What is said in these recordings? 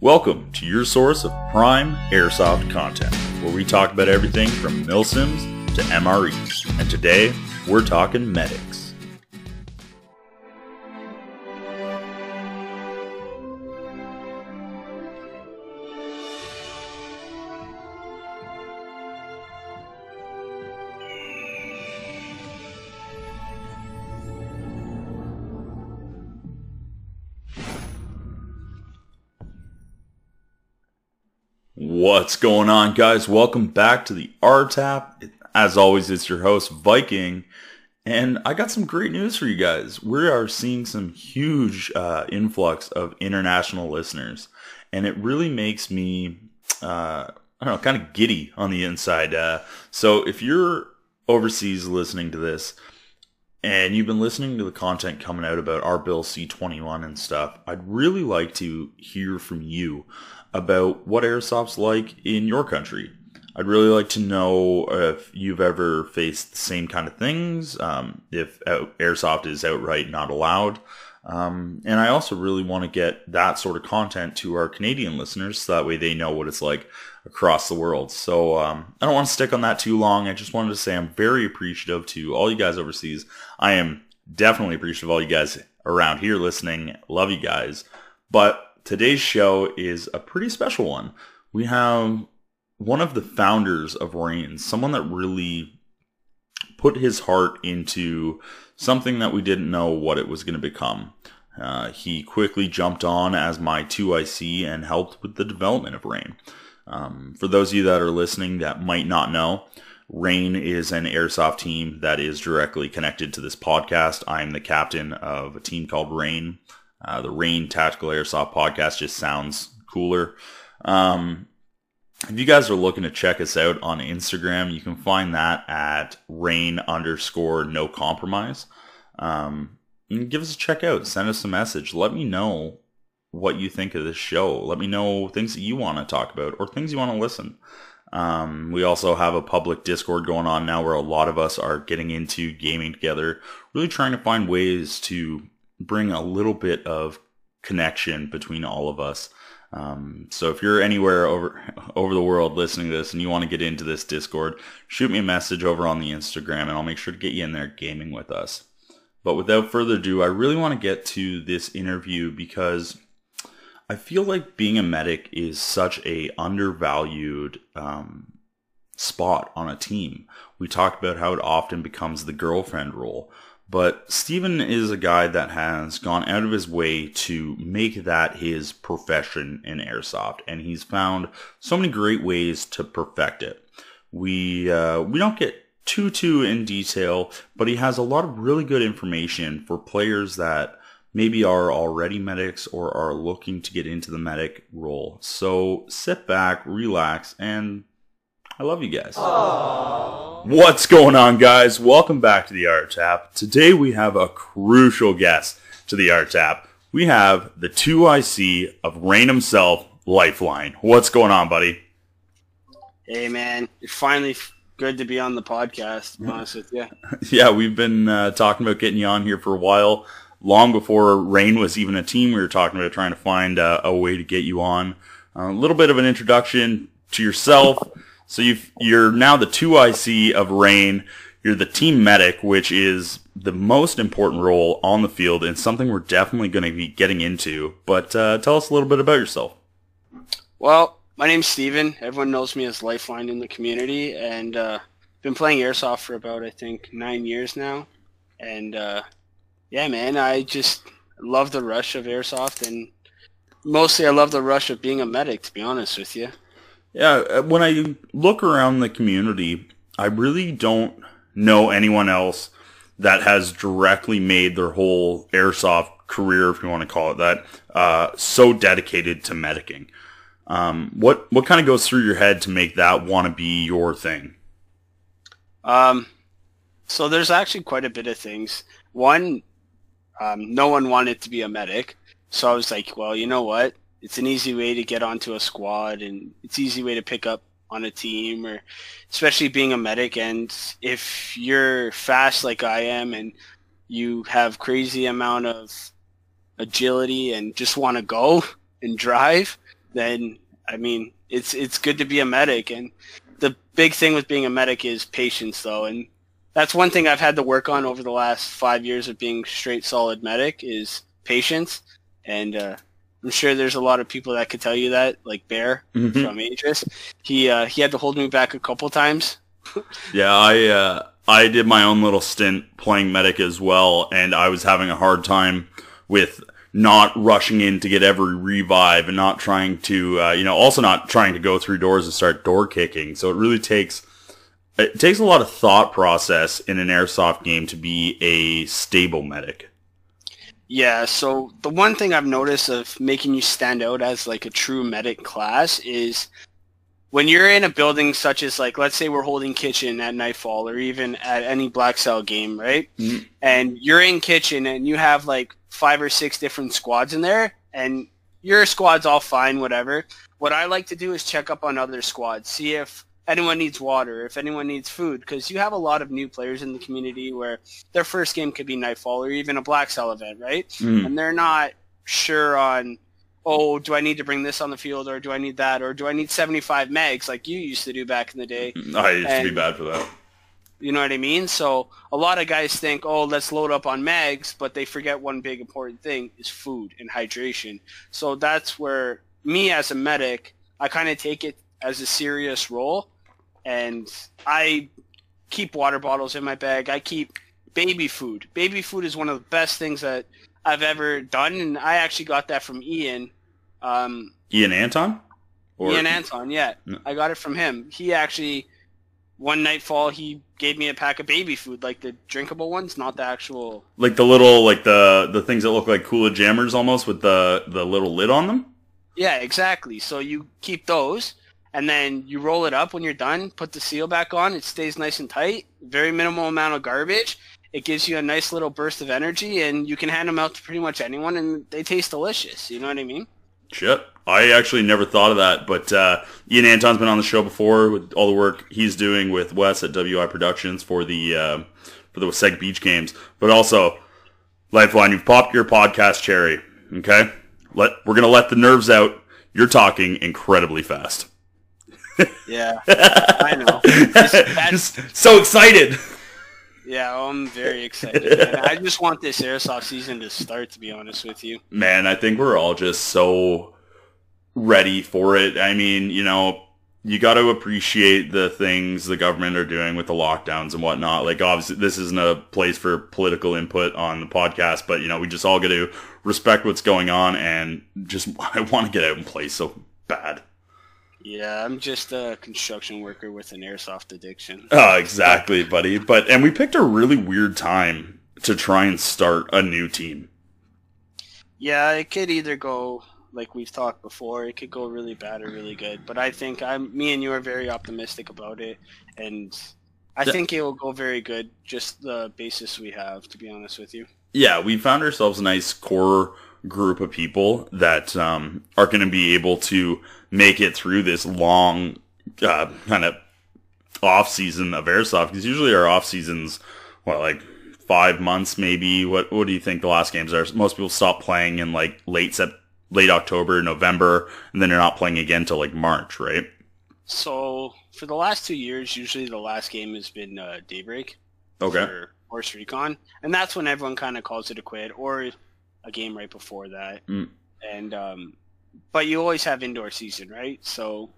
Welcome to your source of prime airsoft content, where we talk about everything from milsims to MREs. And today, we're talking medics. What's going on, guys? Welcome back to the RTAP. As always, it's your host, Viking. And I got some great news for you guys. We are seeing some huge uh, influx of international listeners. And it really makes me, uh, I don't know, kind of giddy on the inside. Uh, so if you're overseas listening to this, and you've been listening to the content coming out about our Bill C21 and stuff, I'd really like to hear from you about what airsoft's like in your country. I'd really like to know if you've ever faced the same kind of things, um, if airsoft is outright not allowed. Um, and I also really want to get that sort of content to our Canadian listeners so that way they know what it's like across the world. So um, I don't want to stick on that too long. I just wanted to say I'm very appreciative to all you guys overseas. I am definitely appreciative of all you guys around here listening. Love you guys. But today's show is a pretty special one. We have one of the founders of Rain, someone that really put his heart into something that we didn't know what it was going to become. Uh, he quickly jumped on as my 2IC and helped with the development of Rain. Um, for those of you that are listening that might not know, Rain is an airsoft team that is directly connected to this podcast. I'm the captain of a team called Rain. Uh, the Rain Tactical Airsoft podcast just sounds cooler. Um, if you guys are looking to check us out on Instagram, you can find that at rain underscore no compromise. Um, give us a check out. Send us a message. Let me know what you think of this show. Let me know things that you want to talk about or things you want to listen. Um, we also have a public Discord going on now where a lot of us are getting into gaming together, really trying to find ways to bring a little bit of connection between all of us. Um, so if you're anywhere over over the world listening to this and you want to get into this Discord, shoot me a message over on the Instagram and I'll make sure to get you in there gaming with us. But without further ado, I really want to get to this interview because I feel like being a medic is such a undervalued um, spot on a team. We talked about how it often becomes the girlfriend role. But Steven is a guy that has gone out of his way to make that his profession in airsoft, and he's found so many great ways to perfect it. We uh, we don't get too too in detail, but he has a lot of really good information for players that maybe are already medics or are looking to get into the medic role. So sit back, relax, and I love you guys. Aww. What's going on, guys? Welcome back to the RTAP. Today we have a crucial guest to the RTAP. We have the 2IC of Rain himself, Lifeline. What's going on, buddy? Hey, man. It's finally good to be on the podcast, be honest with you. yeah, we've been uh, talking about getting you on here for a while. Long before Rain was even a team, we were talking about trying to find uh, a way to get you on. Uh, a little bit of an introduction to yourself. So you are now the 2IC of Rain. You're the team medic, which is the most important role on the field and something we're definitely going to be getting into. But uh, tell us a little bit about yourself. Well, my name's Steven. Everyone knows me as Lifeline in the community, and uh, been playing airsoft for about I think nine years now. And uh, yeah, man, I just love the rush of airsoft, and mostly I love the rush of being a medic. To be honest with you. Yeah, uh, when I look around the community, I really don't know anyone else that has directly made their whole airsoft career, if you want to call it that, uh, so dedicated to medicing. Um, what what kind of goes through your head to make that want to be your thing? Um, so there's actually quite a bit of things. One, um, no one wanted to be a medic, so I was like, well, you know what? It's an easy way to get onto a squad and it's easy way to pick up on a team or especially being a medic and if you're fast like I am and you have crazy amount of agility and just want to go and drive then I mean it's it's good to be a medic. And the big thing with being a medic is patience, though, and that's one thing I've had to work on over the last five years of being straight solid medic is patience. And uh, I'm sure there's a lot of people that could tell you that, like Bear Mhm. from Aegis. He uh, he had to hold me back a couple times. Yeah, I uh, I did my own little stint playing medic as well, and I was having a hard time with not rushing in to get every revive and not trying to, uh, you know, also not trying to go through doors and start door kicking. So it really takes it takes a lot of thought process in an airsoft game to be a stable medic. Yeah, so the one thing I've noticed of making you stand out as like a true medic class is when you're in a building such as like let's say we're holding kitchen at nightfall or even at any black cell game, right? Mhm. And you're in kitchen and you have like five or six different squads in there and your squad's all fine, whatever. What I like to do is check up on other squads, see if anyone needs water, if anyone needs food, because you have a lot of new players in the community where their first game could be Nightfall or even a Black Cell event, right? Mm. And they're not sure on, oh, do I need to bring this on the field or do I need that or do I need 75 megs like you used to do back in the day? I used to be bad for that. You know what I mean? So a lot of guys think, oh, let's load up on megs, but they forget one big important thing is food and hydration. So that's where me as a medic, I kind of take it as a serious role, and I keep water bottles in my bag. I keep baby food. Baby food is one of the best things that I've ever done, and I actually got that from Ian. Um, Ian Anton? Ian Anton, yeah. No. I got it from him. He actually, one nightfall, he gave me a pack of baby food, like the drinkable ones, not the actual. like the little like the the things that look like Cooler Jammers almost with the the little lid on them. Yeah, exactly. So you keep those, and then you roll it up when you're done. Put the seal back on. It stays nice and tight. Very minimal amount of garbage. It gives you a nice little burst of energy, and you can hand them out to pretty much anyone, and they taste delicious. You know what I mean? Shit. I actually never thought of that, but uh, Ian Anton's been on the show before with all the work he's doing with Wes at WI Productions for the uh, for the Seg Beach games. But also, Lifeline, you've popped your podcast cherry. Okay, let we're gonna let the nerves out. You're talking incredibly fast. Yeah, I know. That's- Just so excited. Yeah, oh, I'm very excited. man. I just want this airsoft season to start. To be honest with you. Man, I think we're all just so ready for it. I mean, you know, you got to appreciate the things the government are doing with the lockdowns and whatnot. Like, obviously, this isn't a place for political input on the podcast, but, you know, we just all got to respect what's going on and just, I want to get out and play so bad. Yeah, I'm just a construction worker with an airsoft addiction. Oh, exactly, buddy. But, and we picked a really weird time to try and start a new team. Yeah, it could either go like we've talked before. It could go really bad or really good. But I think I'm me and you are very optimistic about it, and I Yeah. think it will go very good. Just the basis we have, to be honest with you. yeah, we found ourselves a nice core group of people that um, are going to be able to make it through this long uh, kind of off season of airsoft. Because usually our off seasons, what like five months maybe. What what do you think the last games are? Most people stop playing in like late sep- late October, November, and then they're not playing again till like March, right? So for the last two years, usually the last game has been uh, Daybreak Okay. Force Recon, and that's when everyone kind of calls it a quit, or a game right before that. Mm. And um, but you always have indoor season, right? So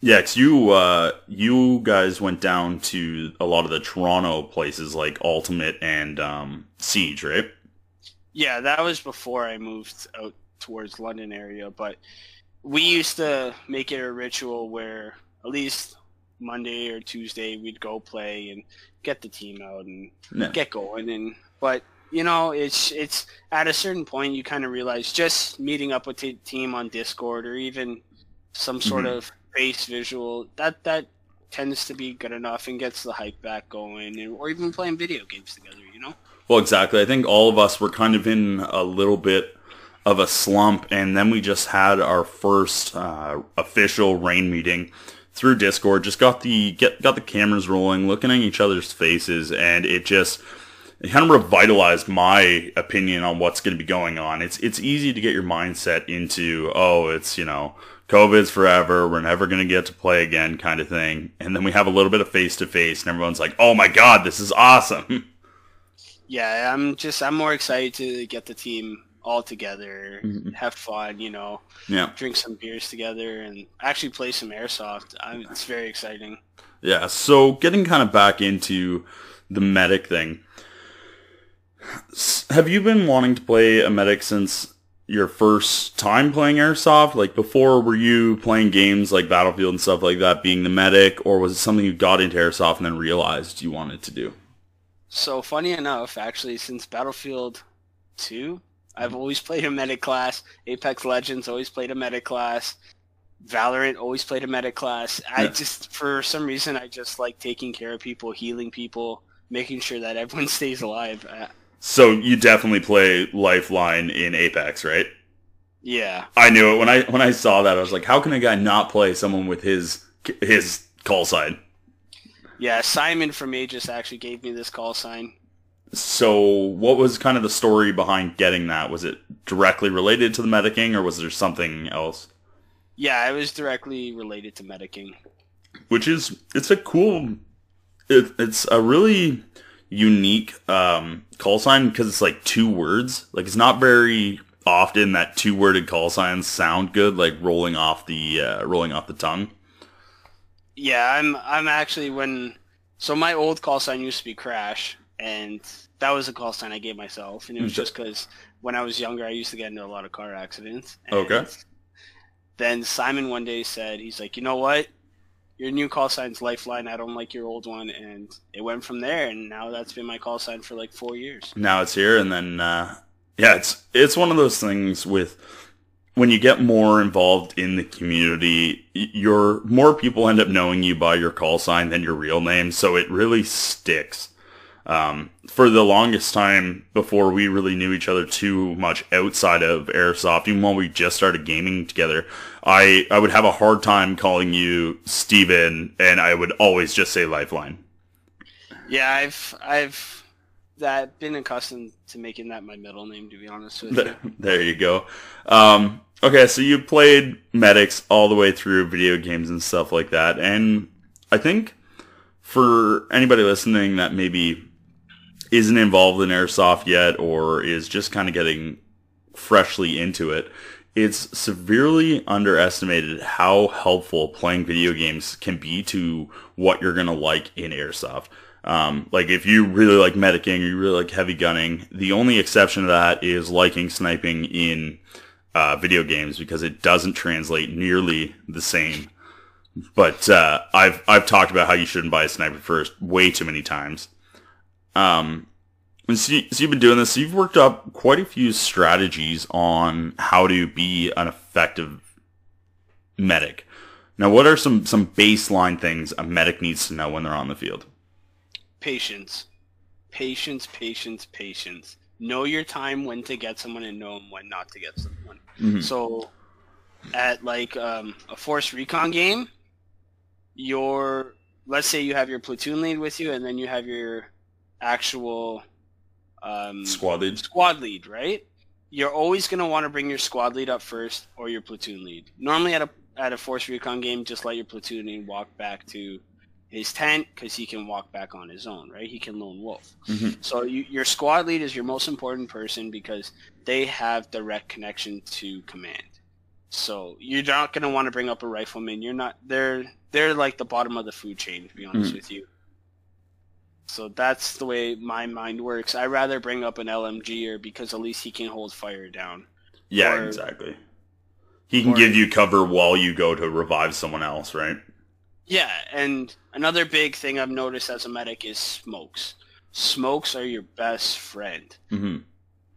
Yeah, 'cause you uh, you guys went down to a lot of the Toronto places like Ultimate and um, Siege, right? Yeah, that was before I moved out towards London area, but we used to make it a ritual where at least Monday or Tuesday we'd go play and get the team out and No. get going and but you know it's it's at a certain point you kind of realize just meeting up with the team on Discord or even some sort Mhm. of face visual that that tends to be good enough and gets the hype back going and, or even playing video games together you know Well, exactly. I think all of us were kind of in a little bit of a slump, and then we just had our first uh, official rain meeting through Discord. Just got the get got the cameras rolling, looking at each other's faces, and it just it kind of revitalized my opinion on what's going to be going on. It's it's easy to get your mindset into oh, it's you know COVID's forever. We're never going to get to play again kind of thing. And then we have a little bit of face to face and everyone's like, oh my God, this is awesome. Yeah, I'm just, I'm more excited to get the team all together, Mhm. have fun, you know, Yeah. drink some beers together and actually play some airsoft. i it's very exciting. Yeah. So getting kind of back into the medic thing. Have you been wanting to play a medic since your first time playing airsoft? Like before, were you playing games like Battlefield and stuff like that, being the medic, or was it something you got into airsoft and then realized you wanted to do? So funny enough, actually, since Battlefield 2, I've always played a medic class. Apex Legends always played a medic class. Valorant always played a medic class. I Yeah. just, for some reason, I just like taking care of people, healing people, making sure that everyone stays alive. Uh, So you definitely play Lifeline in Apex, right? yeah, I knew it when I when I saw that. I was like, how can a guy not play someone with his his call sign? yeah. Simon from Aegis actually gave me this call sign. So, what was kind of the story behind getting that? Was it directly related to the medicing, or was there something else? Yeah, it was directly related to medicing. Which is, it's a cool, it, it's a really unique um, call sign because it's like two words. Like, it's not very often that two-worded call signs sound good, like rolling off the uh, rolling off the tongue. Yeah, I'm I'm actually when so my old call sign used to be Crash, and that was a call sign I gave myself, and it was just because when I was younger, I used to get into a lot of car accidents. And Okay. Then Simon one day said, he's like, you know what, your new call sign's Lifeline. I don't like your old one, and it went from there, and now that's been my call sign for like four years. now it's here. And then uh yeah it's it's one of those things with when you get more involved in the community your more people end up knowing you by your call sign than your real name. So it really sticks um, for the longest time before we really knew each other too much outside of airsoft even when we just started gaming together i i would have a hard time calling you steven and i would always just say lifeline Yeah, I've I've that been accustomed to making that my middle name. To be honest with you. There, there you go. Um, okay, so you played medics all the way through video games and stuff like that, and I think for anybody listening that maybe isn't involved in airsoft yet or is just kind of getting freshly into it, it's severely underestimated how helpful playing video games can be to what you're gonna like in airsoft. Um, like if you really like medicing you really like heavy gunning, the only exception to that is liking sniping in uh, video games because it doesn't translate nearly the same. But uh, I've I've talked about how you shouldn't buy a sniper first way too many times. Um, so, so you've been doing this. So you've worked up quite a few strategies on how to be an effective medic. Now, what are some some baseline things a medic needs to know when they're on the field? patience, patience, patience, patience. Know your time when to get someone and know when not to get someone. Mhm. So, at like um, a force recon game, your let's say you have your platoon lead with you, and then you have your actual um, Squad lead. squad lead, right? You're always going to want to bring your squad lead up first or your platoon lead. Normally at a at a force recon game, just let your platoon lead walk back to his tent because he can walk back on his own, right? He can lone wolf. Mhm. So you, your squad lead is your most important person because they have direct connection to command. So you're not going to want to bring up a rifleman. You're not. They're they're like the bottom of the food chain, to be honest Mhm. with you. So that's the way my mind works. I rather bring up an LMG LMGer because at least he can hold fire down. Yeah, Or- exactly. He can or- give you cover while you go to revive someone else, right? Yeah, and another big thing I've noticed as a medic is smokes. Smokes are your best friend. hmm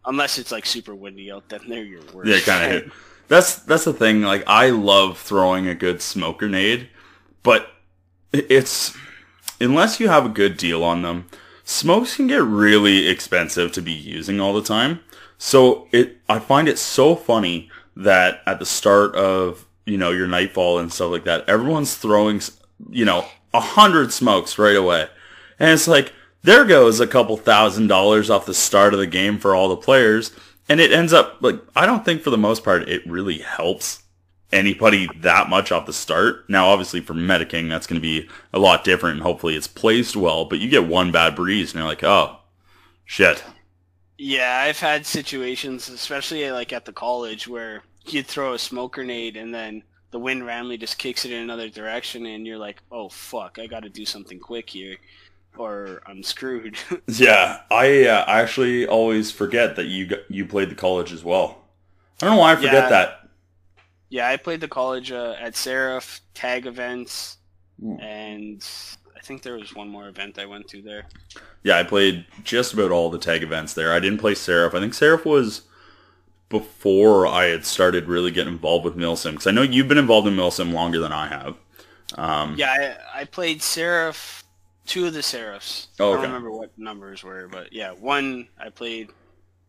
Unless it's like super windy out, then they're your worst. Yeah, kind of. That's that's the thing. Like, I love throwing a good smoke grenade, but it's unless you have a good deal on them, smokes can get really expensive to be using all the time. So it, I find it so funny that at the start of you know your nightfall and stuff like that, everyone's throwing you know a hundred smokes right away, and it's like there goes a couple thousand dollars off the start of the game for all the players. And it ends up like I don't think for the most part it really helps anybody that much off the start. Now, obviously, for medicing, that's going to be a lot different, and hopefully, it's placed well. But you get one bad breeze, and you're like, oh, shit. Yeah, I've had situations, especially like at the college, where you'd throw a smoke grenade and then the wind randomly just kicks it in another direction, and you're like, oh fuck, I got to do something quick here, or I'm screwed. yeah, I uh, actually always forget that you you played the college as well. I don't know why I forget yeah, that. Yeah, I played the college uh, at Seraph tag events, Ooh. and I think there was one more event I went to there. Yeah, I played just about all the tag events there. I didn't play Seraph. I think Seraph was before I had started really getting involved with Milsim because I know you've been involved in Milsim longer than I have. Um, yeah, I, I, played Seraph, two of the Seraphs. Oh, okay. I don't remember what numbers were, but yeah, one I played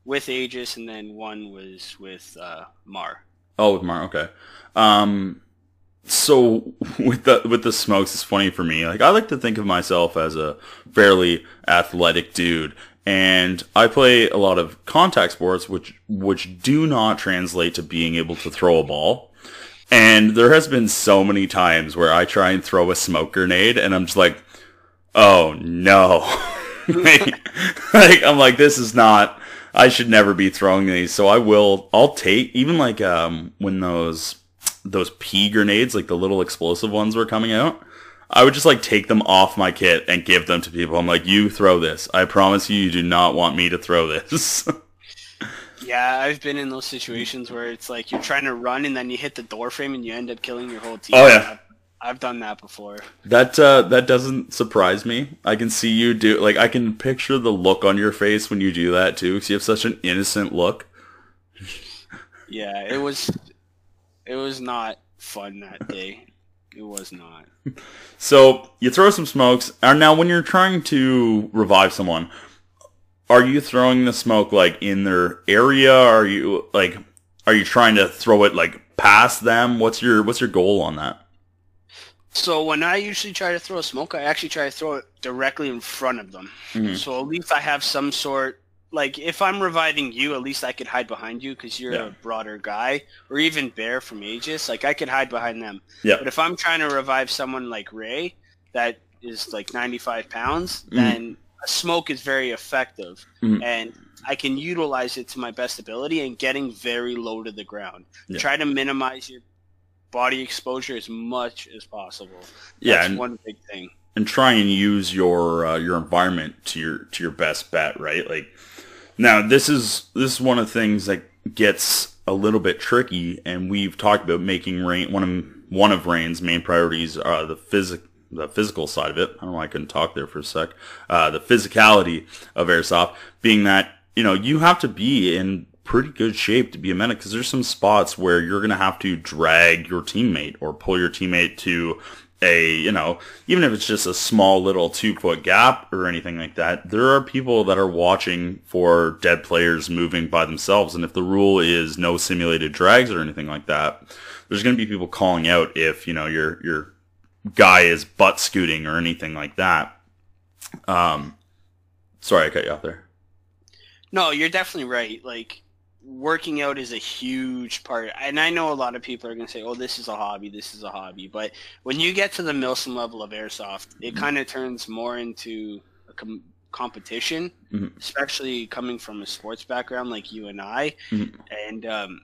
with Aegis, and then one was with uh, Mar. Oh, with Mar, okay. Um, so with the with the smokes, it's funny for me. Like I like to think of myself as a fairly athletic dude, and I play a lot of contact sports, which which do not translate to being able to throw a ball. And there has been so many times where I try and throw a smoke grenade, and I'm just like, oh no, like, like I'm like this is not. I should never be throwing these. So I will. I'll take even like um when those those pea grenades, like the little explosive ones, were coming out. I would just like take them off my kit and give them to people. I'm like, you throw this. I promise you, you do not want me to throw this. yeah, I've been in those situations where it's like you're trying to run and then you hit the door frame and you end up killing your whole team. Oh yeah. I've, done that before. That uh, that doesn't surprise me. I can see you do like I can picture the look on your face when you do that too, because you have such an innocent look. yeah, it was it was not fun that day. It was not. So you throw some smokes, and now when you're trying to revive someone, are you throwing the smoke like in their area? Are you like, are you trying to throw it like past them? What's your what's your goal on that? So when I usually try to throw a smoke, I actually try to throw it directly in front of them. Mm-hmm. So at least I have some sort like if I'm reviving you, at least I could hide behind you because you're yeah. a broader guy, or even Bear from Aegis. Like I could hide behind them. Yeah. But if I'm trying to revive someone like Ray, that is like 95 pounds, mm-hmm. then a smoke is very effective, mm-hmm. and I can utilize it to my best ability and getting very low to the ground. Yeah. Try to minimize your body exposure as much as possible. That's yeah, and- one big thing and try and use your uh, your environment to your to your best bet, right? Like now, this is this is one of the things that gets a little bit tricky, and we've talked about making rain one of one of Rain's main priorities are the physic the physical side of it. I don't know why I couldn't talk there for a sec. Uh, the physicality of airsoft being that you know you have to be in pretty good shape to be a medic because there's some spots where you're going to have to drag your teammate or pull your teammate to a, you know, even if it's just a small little two foot gap or anything like that, there are people that are watching for dead players moving by themselves. And if the rule is no simulated drags or anything like that, there's going to be people calling out if, you know, your, your guy is butt scooting or anything like that. Um, sorry, I cut you off there. No, you're definitely right. Like, working out is a huge part. And I know a lot of people are going to say, oh, this is a hobby, this is a hobby. But when you get to the Milsim level of airsoft, it mm-hmm. kind of turns more into a com- competition, mm-hmm. especially coming from a sports background like you and I. Mm-hmm. And um,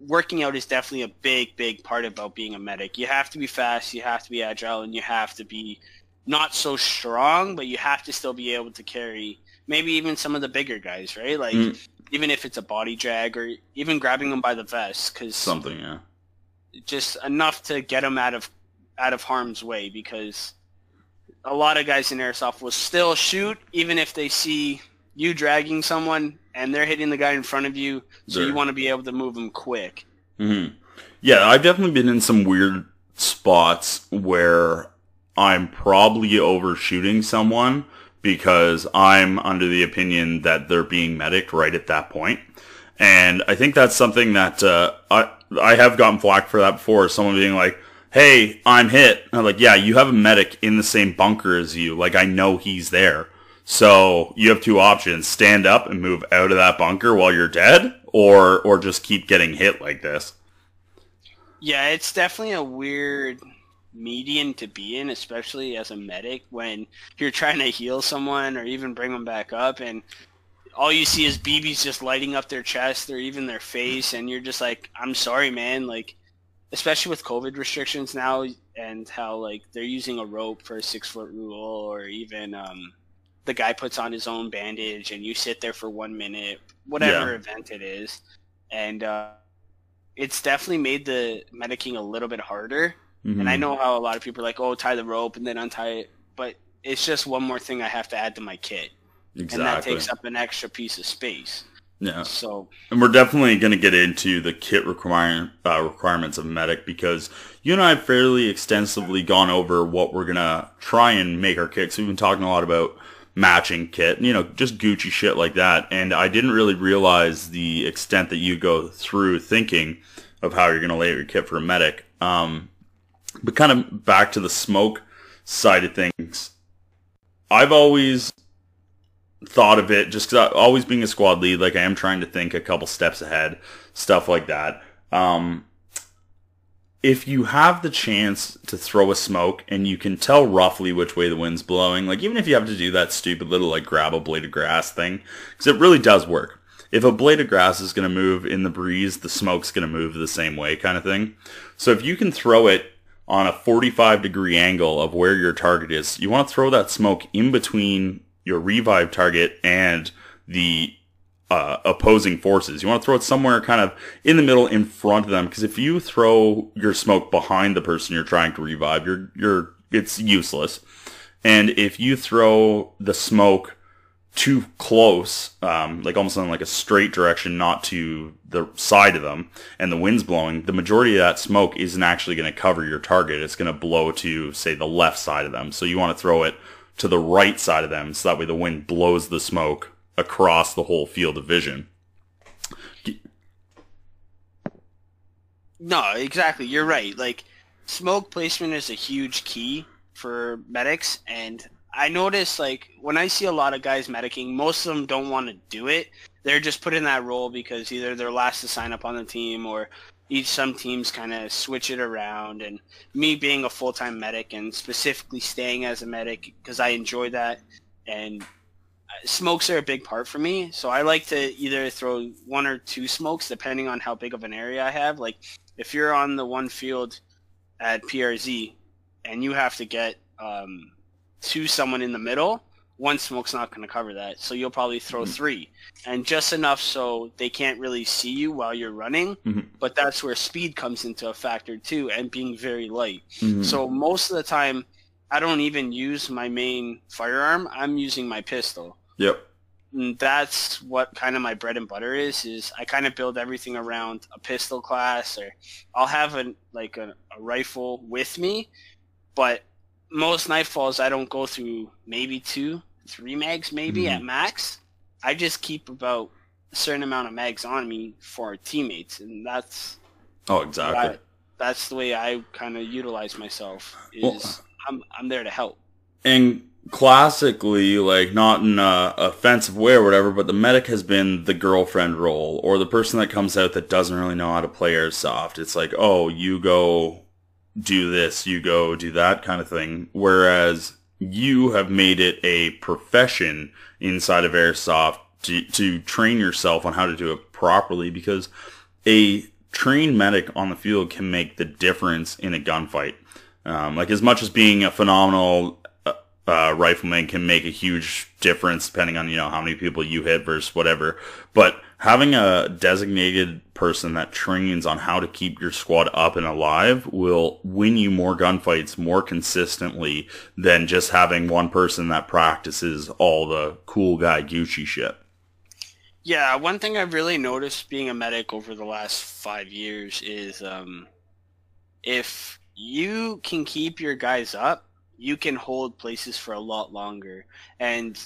working out is definitely a big, big part about being a medic. You have to be fast, you have to be agile, and you have to be not so strong, but you have to still be able to carry maybe even some of the bigger guys, right? Like mm even if it's a body drag or even grabbing them by the vest, because something, yeah, just enough to get them out of out of harm's way. Because a lot of guys in airsoft will still shoot even if they see you dragging someone and they're hitting the guy in front of you. So you want to be able to move them quick. Mm-hmm. Yeah, I've definitely been in some weird spots where I'm probably overshooting someone because I'm under the opinion that they're being medic right at that point. And I think that's something that uh, I I have gotten flack for that before. Someone being like, "Hey, I'm hit." And I'm like, "Yeah, you have a medic in the same bunker as you. Like I know he's there. So you have two options: stand up and move out of that bunker while you're dead, or or just keep getting hit like this." Yeah, it's definitely a weird median to be in, especially as a medic when you're trying to heal someone or even bring them back up and all you see is BBs just lighting up their chest or even their face and you're just like, I'm sorry, man. Like, especially with COVID restrictions now and how like they're using a rope for a six foot rule or even um, the guy puts on his own bandage and you sit there for one minute, whatever yeah. event it is. And uh, it's definitely made the medicing a little bit harder. Mm-hmm. And I mm-hmm. know how a lot of people are like, oh, tie the rope and then untie it. But it's just one more thing I have to add to my kit. Exactly. And that takes up an extra piece of space. Yeah. So, and we're definitely going to get into the kit requirement uh, requirements of medic because you and I have fairly extensively gone over what we're going to try and make our kits. We've been talking a lot about matching kit, you know, just Gucci shit like that. And I didn't really realize the extent that you go through thinking of how you're going to lay out your kit for a medic. Um, but kind of back to the smoke side of things, I've always thought of it just cause always being a squad lead, like I am trying to think a couple steps ahead, stuff like that. Um, if you have the chance to throw a smoke and you can tell roughly which way the wind's blowing, like even if you have to do that stupid little like grab a blade of grass thing, because it really does work. If a blade of grass is going to move in the breeze, the smoke's going to move the same way kind of thing. So if you can throw it on a 45 degree angle of where your target is, you want to throw that smoke in between your revive target and the uh, opposing forces. You want to throw it somewhere kind of in the middle in front of them because if you throw your smoke behind the person you're trying to revive, you're you're it's useless. And if you throw the smoke too close, um, like almost in like a straight direction, not to the side of them, and the wind's blowing, the majority of that smoke isn't actually going to cover your target. It's going to blow to say the left side of them. So you want to throw it to the right side of them so that way the wind blows the smoke across the whole field of vision. No, exactly. You're right. Like smoke placement is a huge key for medics and I notice like when I see a lot of guys medicing, most of them don't want to do it. They're just put in that role because either they're last to sign up on the team or each some teams kind of switch it around. And me being a full-time medic and specifically staying as a medic because i enjoy that and uh, smokes are a big part for me. So i like to either throw one or two smokes depending on how big of an area i have. Like if you're on the one field at prz and you have to get um, to someone in the middle one smoke's not going to cover that. So you'll probably throw mm-hmm. three, and just enough so they can't really see you while you're running. Mm-hmm. But that's where speed comes into a factor too, and being very light. Mm-hmm. So most of the time, I don't even use my main firearm. I'm using my pistol. Yep. And that's what kind of my bread and butter is. Is I kind of build everything around a pistol class, or I'll have a like a, a rifle with me, but most nightfalls I don't go through maybe two three mags maybe mm-hmm. at max. I just keep about a certain amount of mags on me for teammates, and that's oh exactly. I, that's the way I kind of utilize myself. Is well, I'm I'm there to help. And classically, like not in a offensive way or whatever, but the medic has been the girlfriend role or the person that comes out that doesn't really know how to play airsoft. It's like, oh, you go do this, you go do that kind of thing. Whereas you have made it a profession inside of airsoft to, to train yourself on how to do it properly because a trained medic on the field can make the difference in a gunfight. Um, like as much as being a phenomenal uh, uh, rifleman can make a huge difference depending on you know how many people you hit versus whatever, but having a designated person that trains on how to keep your squad up and alive will win you more gunfights more consistently than just having one person that practices all the cool guy Gucci shit. Yeah, one thing I've really noticed being a medic over the last five years is um, if you can keep your guys up, you can hold places for a lot longer. And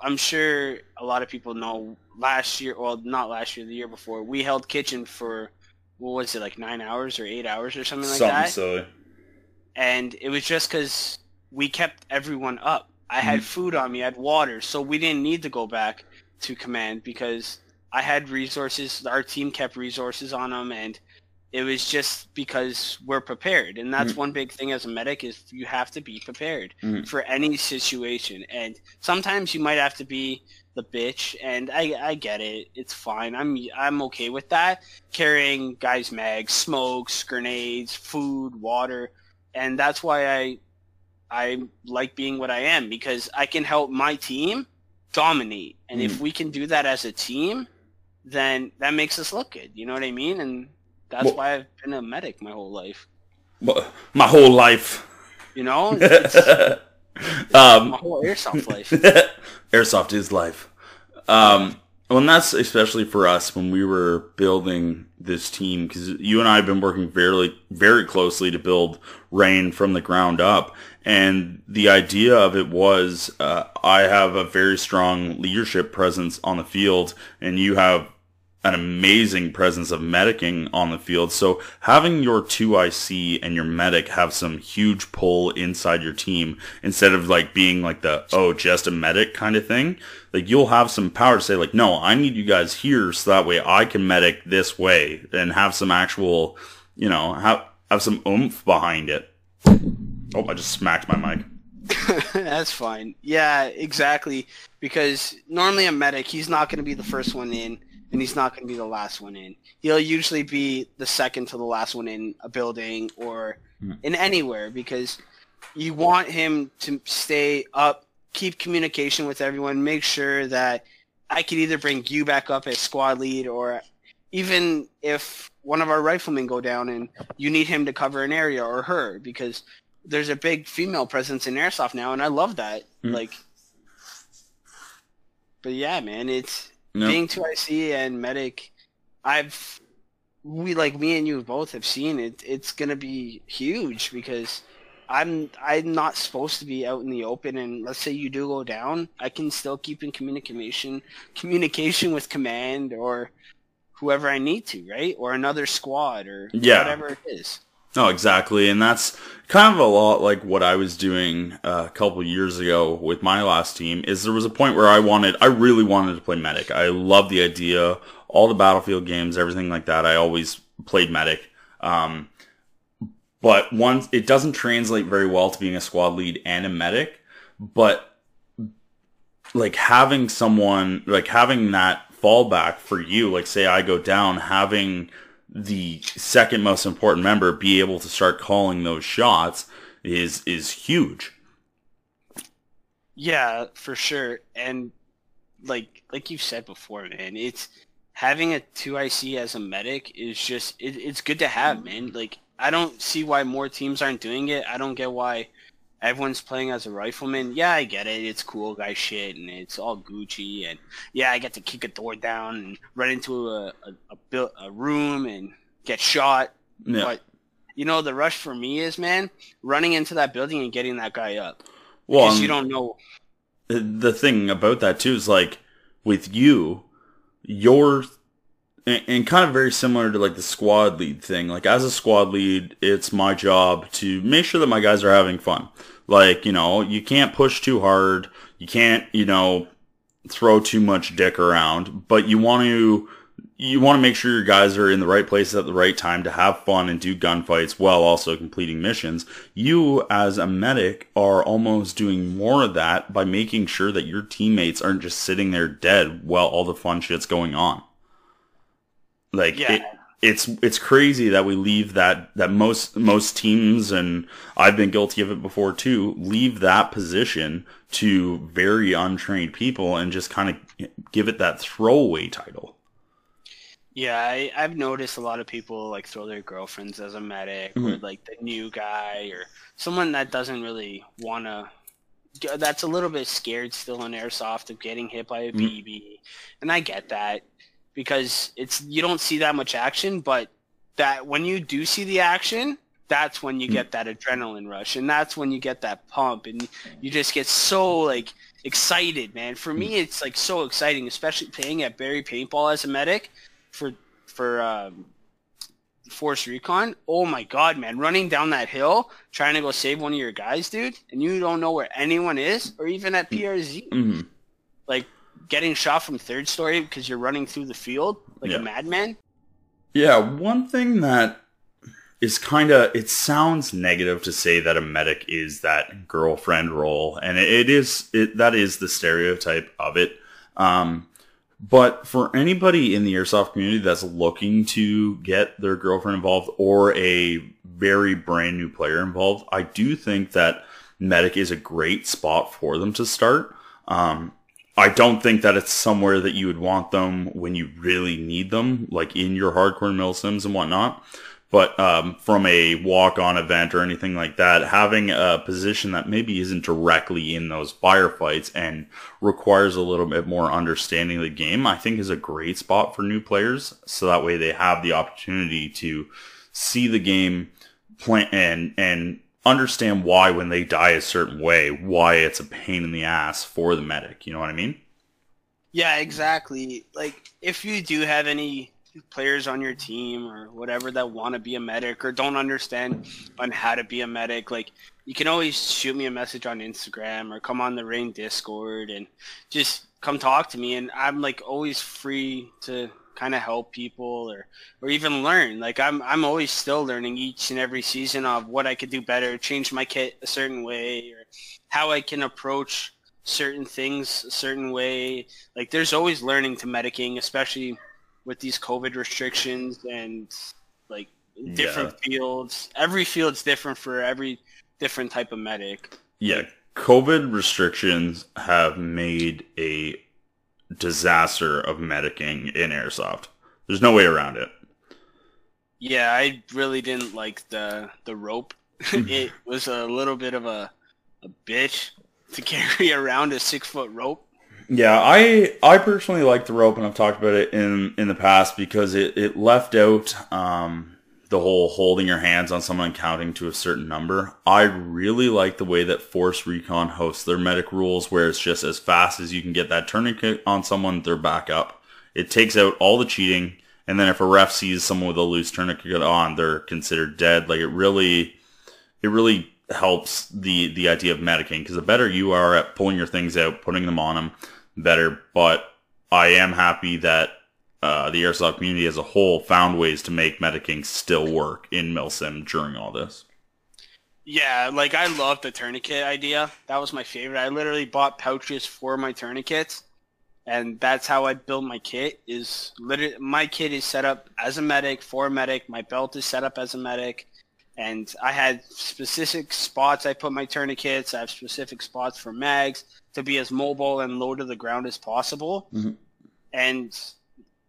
I'm sure a lot of people know last year, well, not last year, the year before, we held kitchen for what was it, like nine hours or eight hours or something like something that. Silly. And it was just because we kept everyone up. I had mm. food on me, I had water, so we didn't need to go back to command because I had resources. Our team kept resources on them, and it was just because we're prepared and that's mm-hmm. one big thing as a medic is you have to be prepared mm-hmm. for any situation and sometimes you might have to be the bitch and I, I get it it's fine i'm i'm okay with that carrying guys mags smokes grenades food water and that's why i i like being what i am because i can help my team dominate and mm-hmm. if mm. we can do that as a team then that makes us look good you know what i mean and that's well, why I've been a medic my whole life. My whole life. You know? um, my whole airsoft life. airsoft is life. Um, well, and that's especially for us when we were building this team because you and I have been working very, very closely to build Rain from the ground up. And the idea of it was, uh, I have a very strong leadership presence on the field, and you have an amazing presence of medicing on the field. So having your 2IC and your medic have some huge pull inside your team instead of like being like the, oh, just a medic kind of thing, like you'll have some power to say like, no, I need you guys here so that way I can medic this way and have some actual, you know, have, have some oomph behind it. Oh, I just smacked my mic. That's fine. Yeah, exactly. Because normally a medic, he's not going to be the first one in and he's not going to be the last one in. He'll usually be the second to the last one in a building or mm. in anywhere because you want him to stay up, keep communication with everyone, make sure that I could either bring you back up as squad lead or even if one of our riflemen go down and you need him to cover an area or her because there's a big female presence in airsoft now and I love that. Mm. Like but yeah, man, it's being 2IC and medic, I've we like me and you both have seen it. It's gonna be huge because I'm I'm not supposed to be out in the open, and let's say you do go down, I can still keep in communication communication with command or whoever I need to, right? Or another squad or yeah. whatever it is. No, exactly, and that's kind of a lot like what I was doing uh, a couple years ago with my last team. Is there was a point where I wanted, I really wanted to play medic. I love the idea, all the battlefield games, everything like that. I always played medic, um, but once it doesn't translate very well to being a squad lead and a medic. But like having someone, like having that fallback for you, like say I go down, having the second most important member be able to start calling those shots is is huge. Yeah, for sure. And like like you've said before, man, it's having a 2IC as a medic is just it, it's good to have, man. Like I don't see why more teams aren't doing it. I don't get why everyone's playing as a rifleman. Yeah, I get it. It's cool guy shit, and it's all Gucci, and yeah, I get to kick a door down and run into a a, a, a room and get shot. Yeah. But you know, the rush for me is man running into that building and getting that guy up. Well, because you um, don't know. The thing about that too is like with you, your and kind of very similar to like the squad lead thing. Like as a squad lead, it's my job to make sure that my guys are having fun. Like, you know, you can't push too hard. You can't, you know, throw too much dick around, but you want to you want to make sure your guys are in the right places at the right time to have fun and do gunfights while also completing missions. You, as a medic, are almost doing more of that by making sure that your teammates aren't just sitting there dead while all the fun shit's going on. Like yeah. it, it's it's crazy that we leave that that most most teams and I've been guilty of it before too leave that position to very untrained people and just kind of give it that throwaway title. Yeah, I, I've noticed a lot of people like throw their girlfriends as a medic mm-hmm. or like the new guy or someone that doesn't really want to that's a little bit scared still in airsoft of getting hit by a mm-hmm. BB. And I get that because it's you don't see that much action, but that when you do see the action, that's when you hmm. get that adrenaline rush and that's when you get that pump and you just get so like excited, man. For me, hmm. it's like so exciting, especially playing at Barrie Paintball as a medic for for um, Force Recon. Oh my god, man! Running down that hill, trying to go save one of your guys, dude, and you don't know where anyone is, or even at hmm. PRZ. Mm-hmm. Like getting shot from third story because you're running through the field like yeah. a madman. Yeah, one thing that is kind of it sounds negative to say that a medic is that girlfriend role and it, it is it that is the stereotype of it um but for anybody in the airsoft community that's looking to get their girlfriend involved or a very brand new player involved i do think that medic is a great spot for them to start um I don't think that it's somewhere that you would want them when you really need them, like in your hardcore milsims and whatnot. But um, from a walk-on event or anything like that, having a position that maybe isn't directly in those firefights and requires a little bit more understanding of the game, I think is a great spot for new players. So that way they have the opportunity to see the game play and and understand why when they die a certain way, why it's a pain in the ass for the medic. You know what I mean? Yeah, exactly. Like if you do have any players on your team or whatever that want to be a medic or don't understand on how to be a medic, like you can always shoot me a message on Instagram or come on the Rain Discord and just come talk to me. And I'm like always free to kind of help people or or even learn. Like I'm I'm always still learning each and every season of what I could do better, change my kit a certain way, or how I can approach certain things a certain way. Like there's always learning to medicing, especially with these COVID restrictions and like different yeah. fields. Every field's different for every different type of medic. Yeah, COVID restrictions have made a disaster of medicing in airsoft. There's no way around it. Yeah, I really didn't like the the rope. it was a little bit of a a bitch to carry around a six foot rope. Yeah, I I personally like the rope, and I've talked about it in in the past because it it left out um, the whole holding your hands on someone and counting to a certain number. I really like the way that Force Recon hosts their medic rules, where it's just as fast as you can get that tourniquet on someone, they're back up. It takes out all the cheating, and then if a ref sees someone with a loose tourniquet on, they're considered dead. Like it really, it really helps the the idea of medicing because the better you are at pulling your things out, putting them on them better. But I am happy that uh, the airsoft community as a whole found ways to make medicing still work in milsim during all this. Yeah, like I love the tourniquet idea. That was my favorite. I literally bought pouches for my tourniquets, and that's how I built my kit. Is literally my kit is set up as a medic for a medic. My belt is set up as a medic, and I had specific spots I put my tourniquets. I have specific spots for mags to be as mobile and low to the ground as possible. Mm-hmm. And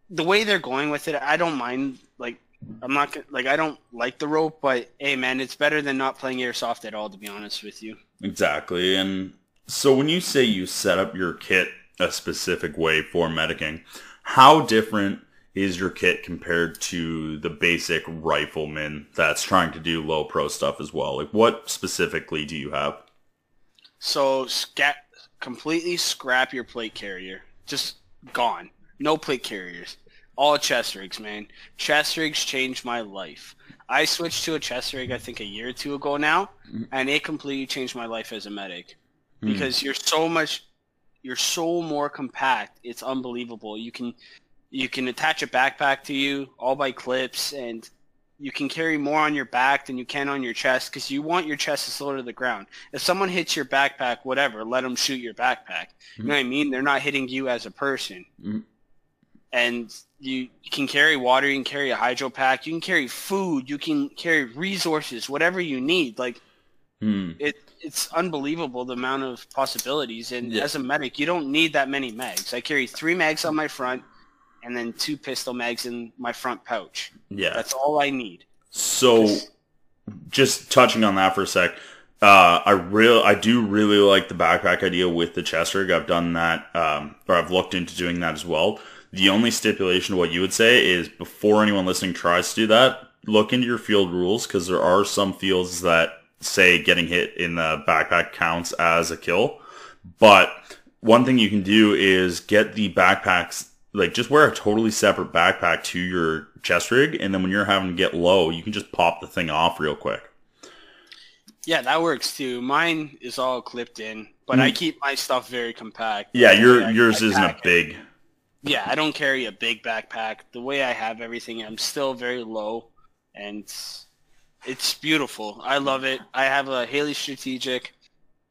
the way they're going with it, I don't mind. Like, I'm not like I don't like the rope, but hey, man, it's better than not playing airsoft at all. To be honest with you. Exactly, and so when you say you set up your kit a specific way for medicing, how different is your kit compared to the basic rifleman that's trying to do low pro stuff as well? Like, what specifically do you have? So, scat completely scrap your plate carrier. Just gone. No plate carriers. All chest rigs, man. Chest rigs changed my life. I switched to a chest rig I think a year or two ago now, mm-hmm. and it completely changed my life as a medic. Mm. Because you're so much you're so more compact. It's unbelievable. You can you can attach a backpack to you all by clips and you can carry more on your back than you can on your chest because you want your chest to slow to the ground. If someone hits your backpack, whatever, let them shoot your backpack. Mm-hmm. You know what I mean? They're not hitting you as a person. Mm-hmm. And you, you can carry water, you can carry a hydro pack, you can carry food, you can carry resources, whatever you need. Like mm. it, it's unbelievable the amount of possibilities. And yeah. as a medic, you don't need that many mags. I carry three mags on my front and then two pistol mags in my front pouch. Yeah. That's all I need. So just touching on that for a sec, uh, I real I do really like the backpack idea with the chest rig. I've done that, um, or I've looked into doing that as well. The only stipulation to what you would say is before anyone listening tries to do that, look into your field rules because there are some fields that say getting hit in the backpack counts as a kill. But one thing you can do is get the backpacks like just wear a totally separate backpack to your chest rig, and then when you're having to get low, you can just pop the thing off real quick. Yeah, that works too. Mine is all clipped in, but mm. I keep my stuff very compact. Yeah, your yours isn't a big. Yeah, I don't carry a big backpack. The way I have everything, I'm still very low, and it's beautiful. I love it. I have a Haley Strategic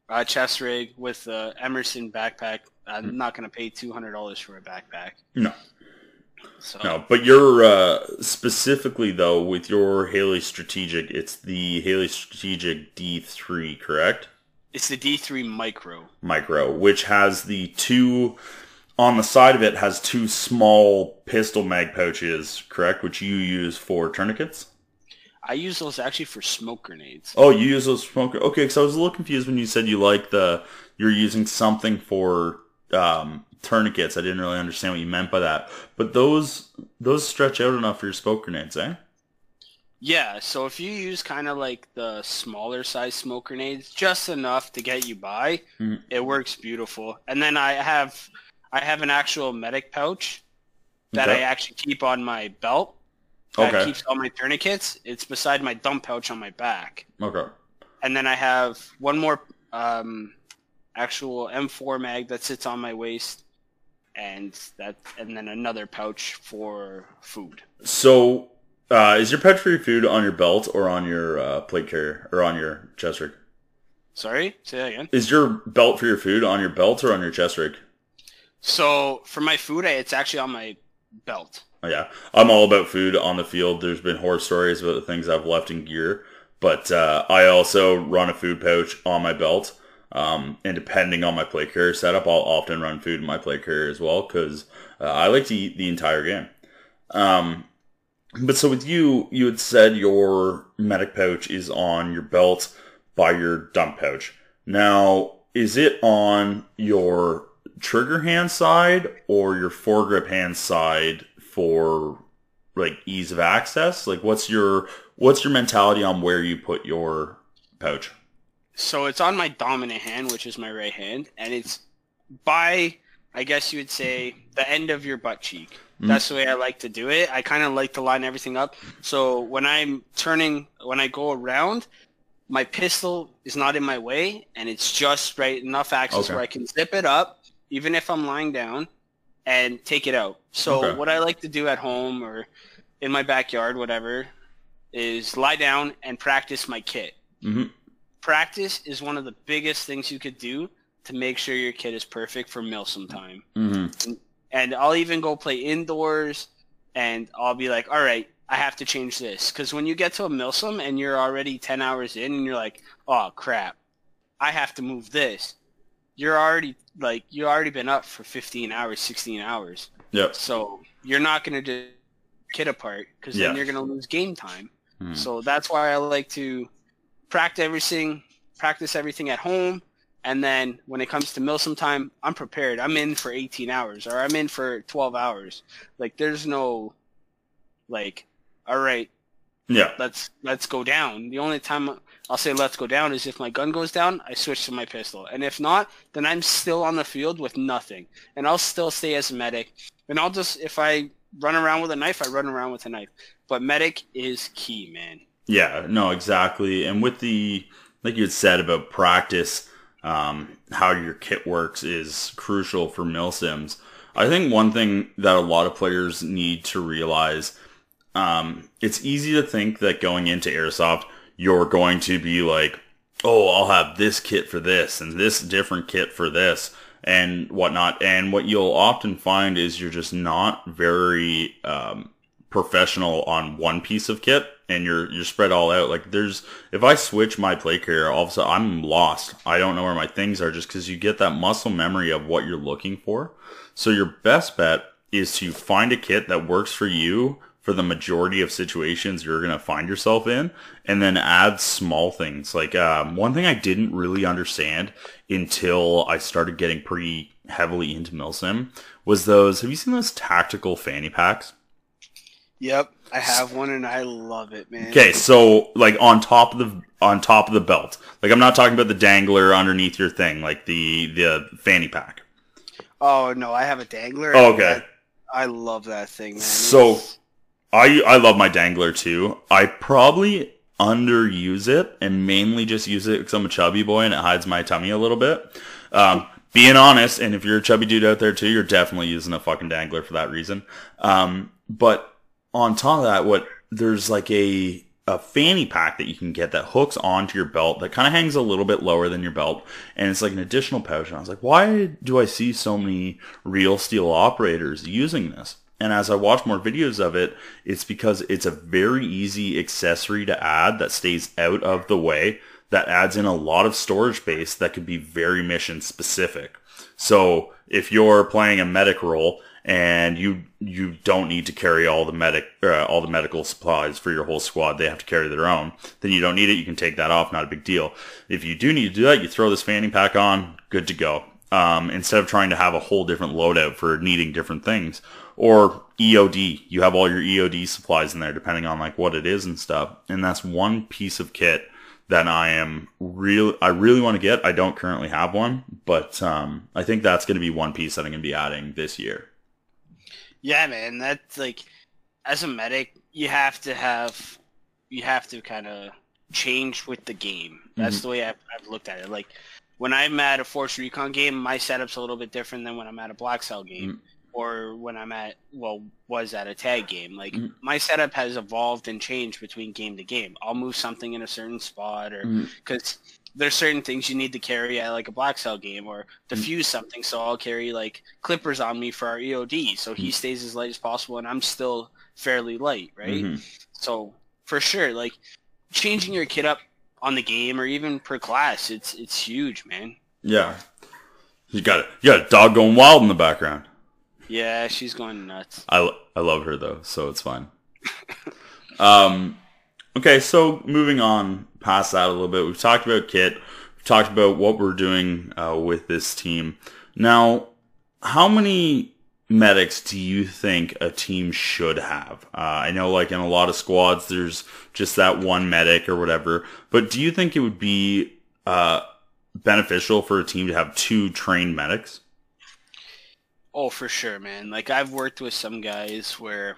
uh, chest rig with a Emerson backpack. I'm not going to pay two hundred dollars for a backpack. No. So No, but you're uh, specifically though with your Haley Strategic, it's the Haley Strategic D3, correct? it's the D3 Micro. Micro, which has the two on the side of it has two small pistol mag pouches, correct? Which you use for tourniquets. I use those actually for smoke grenades. Oh, you use those smoke. Okay, because I was a little confused when you said you like the you're using something for um, tourniquets. I didn't really understand what you meant by that. But those those stretch out enough for your smoke grenades, eh? Yeah, so if you use kind of like the smaller size smoke grenades, just enough to get you by, Mhm. it works beautiful. And then I have I have an actual medic pouch that Okay. I actually keep on my belt. That Okay. keeps all my tourniquets. It's beside my dump pouch on my back. Okay. And then I have one more um, actual M4 mag that sits on my waist, and that, and then another pouch for food. So, uh, is your pouch for your food on your belt or on your uh, plate carrier or on your chest rig? Sorry, say that again. Is your belt for your food on your belt or on your chest rig? So for my food, it's actually on my belt. Oh, yeah, I'm all about food on the field. There's been horror stories about the things I've left in gear, but uh, I also run a food pouch on my belt. Um, and depending on my play carrier setup, I'll often run food in my play carrier as well because uh, I like to eat the entire game. Um, but so with you, you had said your medic pouch is on your belt by your dump pouch. Now, is it on your trigger hand side or your foregrip hand side for like ease of access? Like what's your what's your mentality on where you put your pouch? So it's on my dominant hand, which is my right hand, and it's by, I guess you would say, the end of your butt cheek. Mm. That's the way I like to do it. I kind of like to line everything up. So when I'm turning, when I go around, my pistol is not in my way, and it's just right enough access Okay. where I can zip it up, even if I'm lying down, and take it out. So Okay. what I like to do at home or in my backyard, whatever, is lie down and practice my kit hmm practice is one of the biggest things you could do to make sure your kit is perfect for Milsim time. hmm And I'll even go play indoors and I'll be like, all right, I have to change this. Because when you get to a Milsim and you're already 10 hours in and you're like, oh, crap, I have to move this. You're already, like, you already been up for 15 hours, 16 hours. Yep. So you're not going to do kid apart because then Yeah. you're going to lose game time. Mhm. So that's why I like to practice everything, practice everything at home, and then when it comes to Milsim time, I'm prepared. I'm in for 18 hours or I'm in for 12 hours. Like there's no, like, all right, Yeah. let's let's go down. The only time I'll say let's go down is if my gun goes down, I switch to my pistol, and if not, then I'm still on the field with nothing, and I'll still stay as medic, and I'll just if I run around with a knife, I run around with a knife. But medic is key, man. Yeah, no, exactly. And with the, like you had said about practice, um, how your kit works is crucial for milsims. I think one thing that a lot of players need to realize, um, it's easy to think that going into airsoft, you're going to be like, oh, I'll have this kit for this and this different kit for this and whatnot. And what you'll often find is you're just not very, um, professional on one piece of kit and you're you're spread all out. Like there's if i switch my play carrier all of a sudden i'm lost. I don't know where my things are just because you get that muscle memory of what you're looking for. So your best bet is to find a kit that works for you for the majority of situations you're going to find yourself in and then add small things like um, one thing i didn't really understand until i started getting pretty heavily into milsim was those have you seen those tactical fanny packs Yep, I have one and I love it, man. Okay, so like on top of the on top of the belt. Like I'm not talking about the dangler underneath your thing, like the the fanny pack. Oh no, I have a dangler. Oh, okay. that- I love that thing, man. So- It's- I I love my dangler too. I probably underuse it and mainly just use it because I'm a chubby boy and it hides my tummy a little bit. Um, being honest, and if you're a chubby dude out there too, you're definitely using a fucking dangler for that reason. Um, but on top of that, what there's like a a fanny pack that you can get that hooks onto your belt that kind of hangs a little bit lower than your belt and it's like an additional pouch and I was like why do I see so many real steel operators using this and as I watch more videos of it it's because it's a very easy accessory to add that stays out of the way that adds in a lot of storage space that could be very mission specific so if you're playing a medic role and you you don't need to carry all the medic uh, all the medical supplies for your whole squad. They have to carry their own. Then you don't need it. You can take that off. Not a big deal. If you do need to do that, you throw this fanny pack on. Good to go. Um, instead of trying to have a whole different loadout for needing different things or EOD, you have all your EOD supplies in there depending on like what it is and stuff. And that's one piece of kit that I am real I really want to get. I don't currently have one, but um, I think that's going to be one piece that I'm going to be adding this year. Yeah, man, that's like as a medic, you have to have you have to kind of change with the game. That's mm-hmm. the way I've, I've, looked at it. Like when I'm at a Force Recon game, my setup's a little bit different than when I'm at a Black Cell game. Mm-hmm. Or when I'm at, well, was at a tag game. Like mm-hmm. my setup has evolved and changed between game to game. I'll move something in a certain spot, or because mm-hmm there's certain things you need to carry at like a black cell game or defuse something so i'll carry like clippers on me for our eod so he stays as light as possible and i'm still fairly light right mm-hmm. so for sure like changing your kit up on the game or even per class it's it's huge man yeah you got it you got a dog going wild in the background yeah she's going nuts i, I love her though so it's fine um okay so moving on past that a little bit. We've talked about kit. We've talked about what we're doing uh, with this team. Now, how many medics do you think a team should have? Uh, I know, like in a lot of squads, there's just that one medic or whatever. But do you think it would be uh, beneficial for a team to have two trained medics? Oh, for sure, man. Like I've worked with some guys where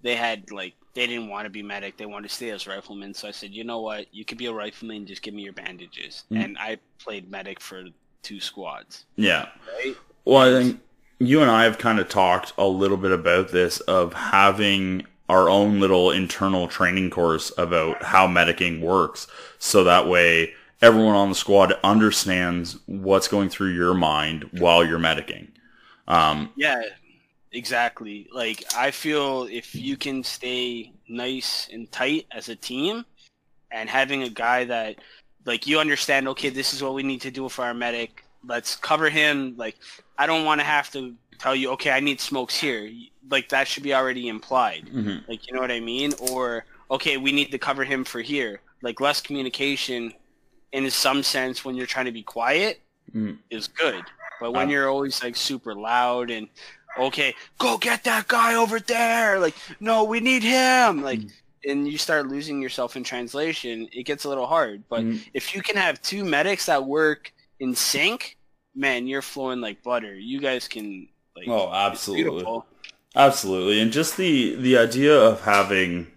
they had like they didn't want to be medic. They wanted to stay as riflemen. So I said, you know what? You could be a rifleman. Just give me your bandages. Mm. And I played medic for two squads. Yeah. Right? Well, I think you and I have kind of talked a little bit about this of having our own little internal training course about how medicing works. So that way everyone on the squad understands what's going through your mind while you're medicing. Um, yeah, Exactly. Like I feel if you can stay nice and tight as a team and having a guy that like you understand, okay, this is what we need to do for our medic. Let's cover him. Like I don't want to have to tell you, okay, I need smokes here. Like that should be already implied. Mm-hmm. Like you know what I mean? Or okay, we need to cover him for here. Like less communication in some sense when you're trying to be quiet mm-hmm. is good. But when uh, you're always like super loud and okay, go get that guy over there. Like, no, we need him. Like, mm. and you start losing yourself in translation. It gets a little hard. But mm. if you can have two medics that work in sync, man, you're flowing like butter. You guys can. Like, oh, absolutely, absolutely, and just the the idea of having,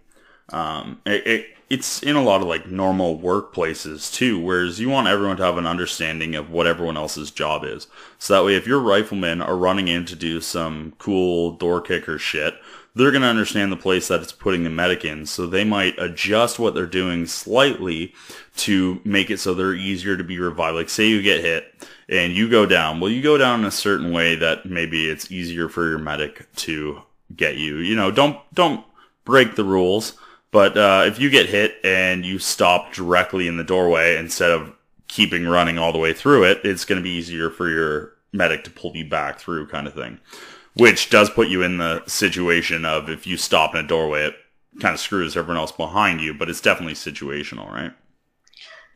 um, it, it it's in a lot of like normal workplaces too, whereas you want everyone to have an understanding of what everyone else's job is. So that way, if your riflemen are running in to do some cool door kicker shit, they're going to understand the place that it's putting the medic in. So they might adjust what they're doing slightly to make it so they're easier to be revived. Like say you get hit and you go down. Well, you go down in a certain way that maybe it's easier for your medic to get you. You know, don't, don't break the rules but uh, if you get hit and you stop directly in the doorway instead of keeping running all the way through it, it's going to be easier for your medic to pull you back through, kind of thing. Which does put you in the situation of if you stop in a doorway, it kind of screws everyone else behind you, but it's definitely situational, right?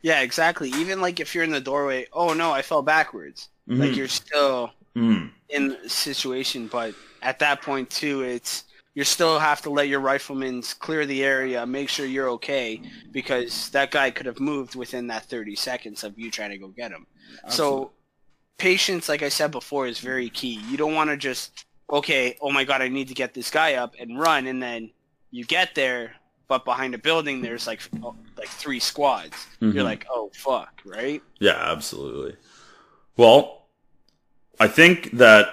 Yeah, exactly. Even like if you're in the doorway, oh no, I fell backwards. Mm-hmm. Like you're still mm. in the situation, but at that point too, it's you still have to let your riflemen clear the area, make sure you're okay, because that guy could have moved within that 30 seconds of you trying to go get him. Absolutely. So patience, like I said before, is very key. You don't want to just, okay, oh my god, I need to get this guy up and run, and then you get there, but behind a building there's like oh, like three squads. Mm-hmm. You're like, oh fuck, right? Yeah, absolutely. Well, I think that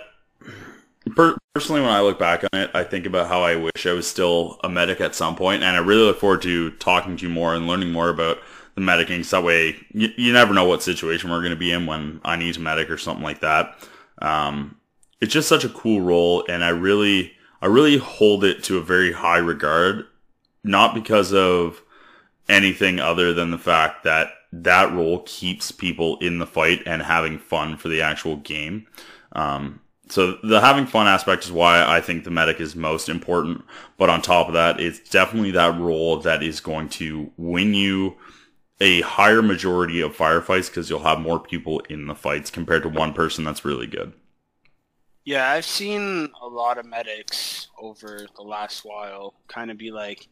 personally, when I look back on it, I think about how I wish I was still a medic at some point, and I really look forward to talking to you more and learning more about the medicing. So that way, you, you never know what situation we're going to be in when I need a medic or something like that. Um, it's just such a cool role, and I really, I really hold it to a very high regard, not because of anything other than the fact that that role keeps people in the fight and having fun for the actual game. Um, so the having fun aspect is why I think the medic is most important. But on top of that, it's definitely that role that is going to win you a higher majority of firefights because you'll have more people in the fights compared to one person that's really good. Yeah, I've seen a lot of medics over the last while kind of be like,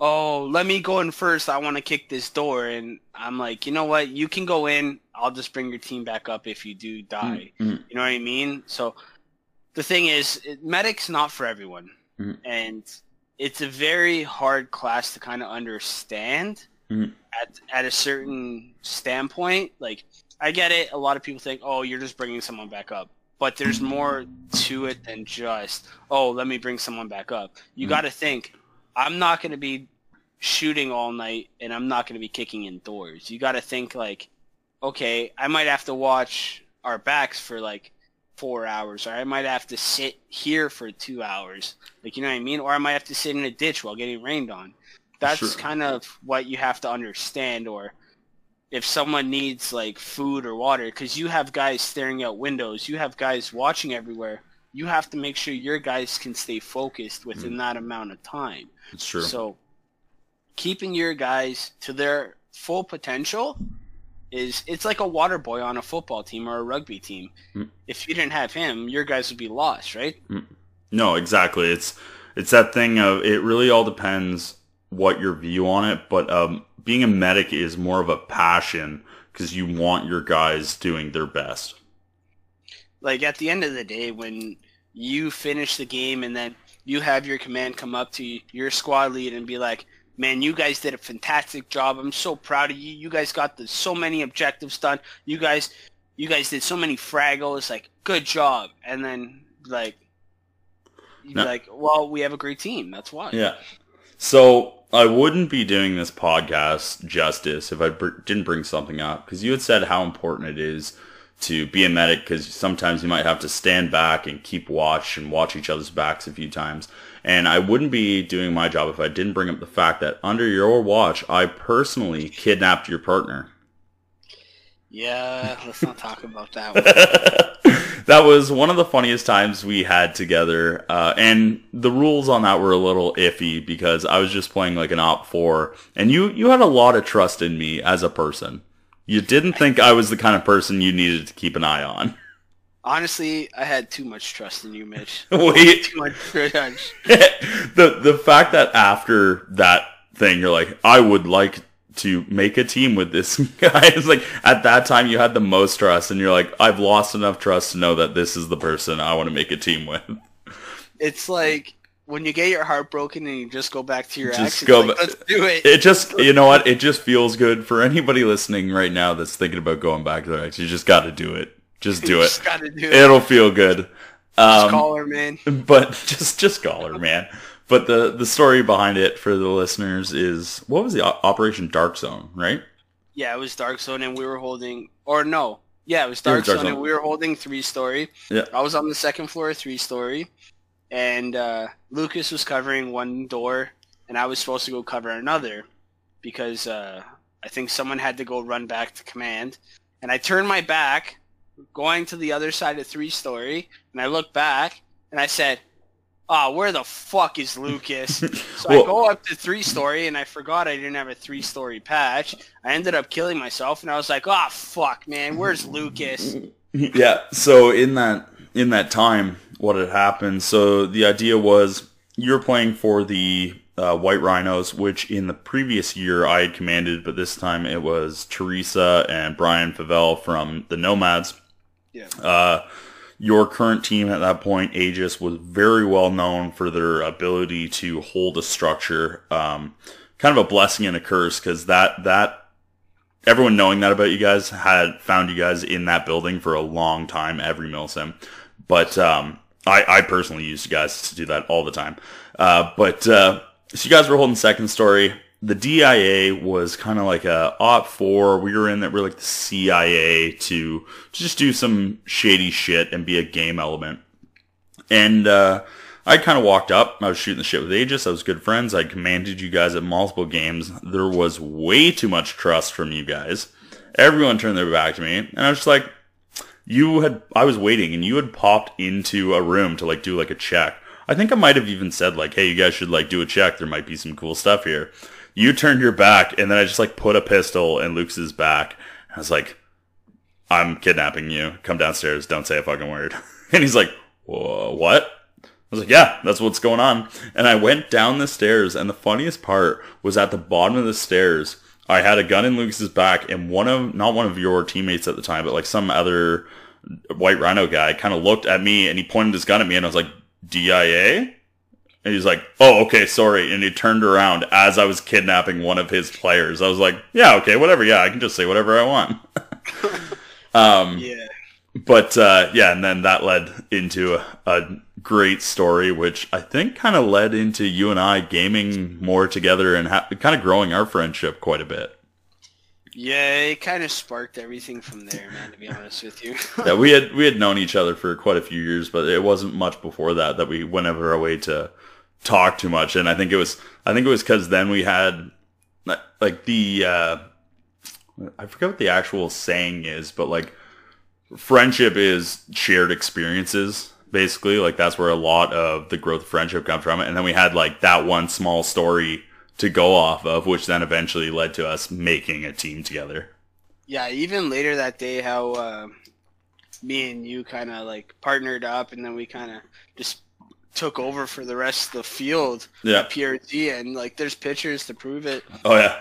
oh, let me go in first. I want to kick this door. And I'm like, you know what? You can go in. I'll just bring your team back up if you do die. Mm-hmm. You know what I mean? So the thing is, it, medic's not for everyone. Mhm. And it's a very hard class to kind of understand Mhm. at, at a certain standpoint. Like, I get it. A lot of people think, oh, you're just bringing someone back up. But there's more to it than just, oh, let me bring someone back up. You Mhm. got to think, I'm not going to be shooting all night and I'm not going to be kicking in doors. You got to think like, okay, I might have to watch our backs for like four hours, or I might have to sit here for two hours. Like, you know what I mean? Or I might have to sit in a ditch while getting rained on. That's Sure. kind of what you have to understand. Or if someone needs like food or water, because you have guys staring out windows, you have guys watching everywhere. You have to make sure your guys can stay focused within mm. that amount of time. It's true. So keeping your guys to their full potential is it's like a water boy on a football team or a rugby team. Mm. If you didn't have him, your guys would be lost, right? No, exactly. It's it's that thing of it really all depends what your view on it, but um, being a medic is more of a passion because you want your guys doing their best. Like at the end of the day when you finish the game and then you have your command come up to your squad lead and be like, "Man, you guys did a fantastic job. I'm so proud of you. You guys got the, so many objectives done. You guys you guys did so many fraggles. Like, good job." And then like No. like, "Well, we have a great team. That's why." Yeah. So I wouldn't be doing this podcast justice if I br- didn't bring something up because you had said how important it is to be a medic because sometimes you might have to stand back and keep watch and watch each other's backs a few times. And I wouldn't be doing my job if I didn't bring up the fact that under your watch, I personally kidnapped your partner. Yeah, let's not talk about that one. that was one of the funniest times we had together. Uh, and the rules on that were a little iffy because I was just playing like an OPFOR, and you you had a lot of trust in me as a person. You didn't think I was the kind of person you needed to keep an eye on. Honestly, I had too much trust in you, Mitch. Wait, Too much trust. the the fact that after that thing you're like, I would like to make a team with this guy. It's like at that time you had the most trust, and you're like, I've lost enough trust to know that this is the person I want to make a team with. It's like when you get your heart broken and you just go back to your Just ex. go like, Let's do it. It just, you know what? It just feels good for anybody listening right now that's thinking about going back to their ex. You just got to do it. Just do it. Just do it. It'll feel good. Just Um, call her, man. but just, just call her, man. But the the story behind it for the listeners is what was the Operation Dark Zone, right? Yeah, it was Dark Zone, and we were holding, or no, yeah, it was Yeah, it Dark, was Dark Zone, Zone. and we were holding three story. Yeah. I was on the second floor, three story, and uh, Lucas was covering one door, and I was supposed to go cover another because uh, I think someone had to go run back to command, and I turned my back, going to the other side of three story, and I looked back, and I said. Oh, where the fuck is Lucas? So Well- I go up to three story and I forgot I didn't have a three story patch. I ended up killing myself and I was like, oh fuck man, where's Lucas? yeah. So in that in that time, what had happened? So the idea was you're playing for the uh, White Rhinos, which in the previous year I had commanded, but this time it was Teresa and Brian Favel from the Nomads. Yeah. Uh, your current team at that point, Aegis, was very well known for their ability to hold a structure. Um, kind of a blessing and a curse because that that everyone knowing that about you guys had found you guys in that building for a long time every milsim. But um, I, I personally used you guys to do that all the time. Uh, but uh, so you guys were holding second story. The DIA was kind of like a OPFOR. We were in that we're like the CIA to, to just do some shady shit and be a game element. And uh, I kind of walked up. I was shooting the shit with Aegis. I was good friends. I commanded you guys at multiple games. There was way too much trust from you guys. Everyone turned their back to me, and I was just like, you had. I was waiting, and you had popped into a room to like do like a check. I think I might have even said like, "Hey, you guys should like do a check. There might be some cool stuff here." You turned your back, and then I just like put a pistol in Lucas's back. I was like, "I'm kidnapping you. Come downstairs. Don't say a fucking word." And he's like, "What?" I was like, yeah, that's what's going on. And I went down the stairs, and the funniest part was at the bottom of the stairs. I had a gun in Lucas's back, and one of not one of your teammates at the time, but like some other white rhino guy, kind of looked at me and he pointed his gun at me, and I was like, DIA. And he's like, "Oh, okay, sorry." And he turned around as I was kidnapping one of his players. I was like, "Yeah, okay, whatever. Yeah, I can just say whatever I want." um, Yeah. but uh, yeah, and then that led into a, a great story, which I think kind of led into you and I gaming more together and ha- kind of growing our friendship quite a bit. Yeah, it kind of sparked everything from there, man. To be honest with you. Yeah, we had we had known each other for quite a few years, but it wasn't much before that that we went of our way to talk too much. And I think it was I think it was because then we had like- the uh, I forget what the actual saying is, but like friendship is shared experiences. Basically, like that's where a lot of the growth of friendship comes from. And then we had like that one small story to go off of, which then eventually led to us making a team together. yeah, even later that day, how uh, me and you kind of like partnered up, and then we kind of just took over for the rest of the field Yeah. at PRG, and like there's pictures to prove it. Oh yeah.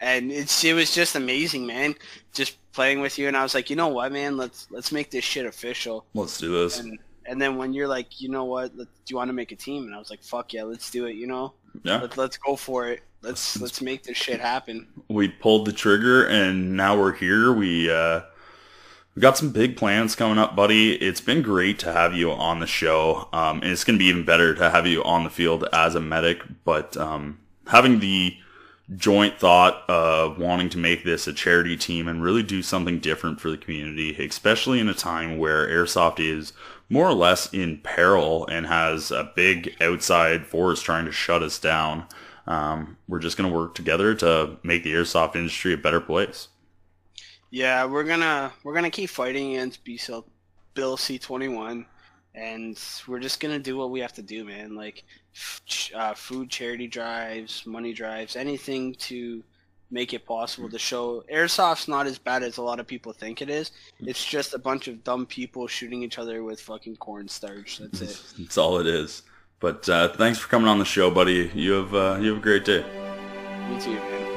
and it's it was just amazing, man. Just playing with you, and I was like, you know what, man, let's let's make this shit official. Let's do this. And and then when you're like, you know what, let, do you want to make a team? And I was like, fuck yeah, let's do it. You know, Yeah. Let, let's go for it. Let's let's make this shit happen. we pulled the trigger and now we're here. We uh we got some big plans coming up, buddy. It's been great to have you on the show. Um and it's gonna be even better to have you on the field as a medic, but um having the joint thought of wanting to make this a charity team and really do something different for the community, especially in a time where airsoft is more or less in peril and has a big outside force trying to shut us down. Um, we're just going to work together to make the airsoft industry a better place. Yeah, we're gonna we're gonna keep fighting against B cell Bill C twenty one, and we're just gonna do what we have to do, man. Like f- uh, food charity drives, money drives, anything to make it possible to show airsoft's not as bad as a lot of people think it is. It's just a bunch of dumb people shooting each other with fucking cornstarch. That's it. That's all it is. But uh, thanks for coming on the show, buddy. You have uh, you have a great day. Me too, man.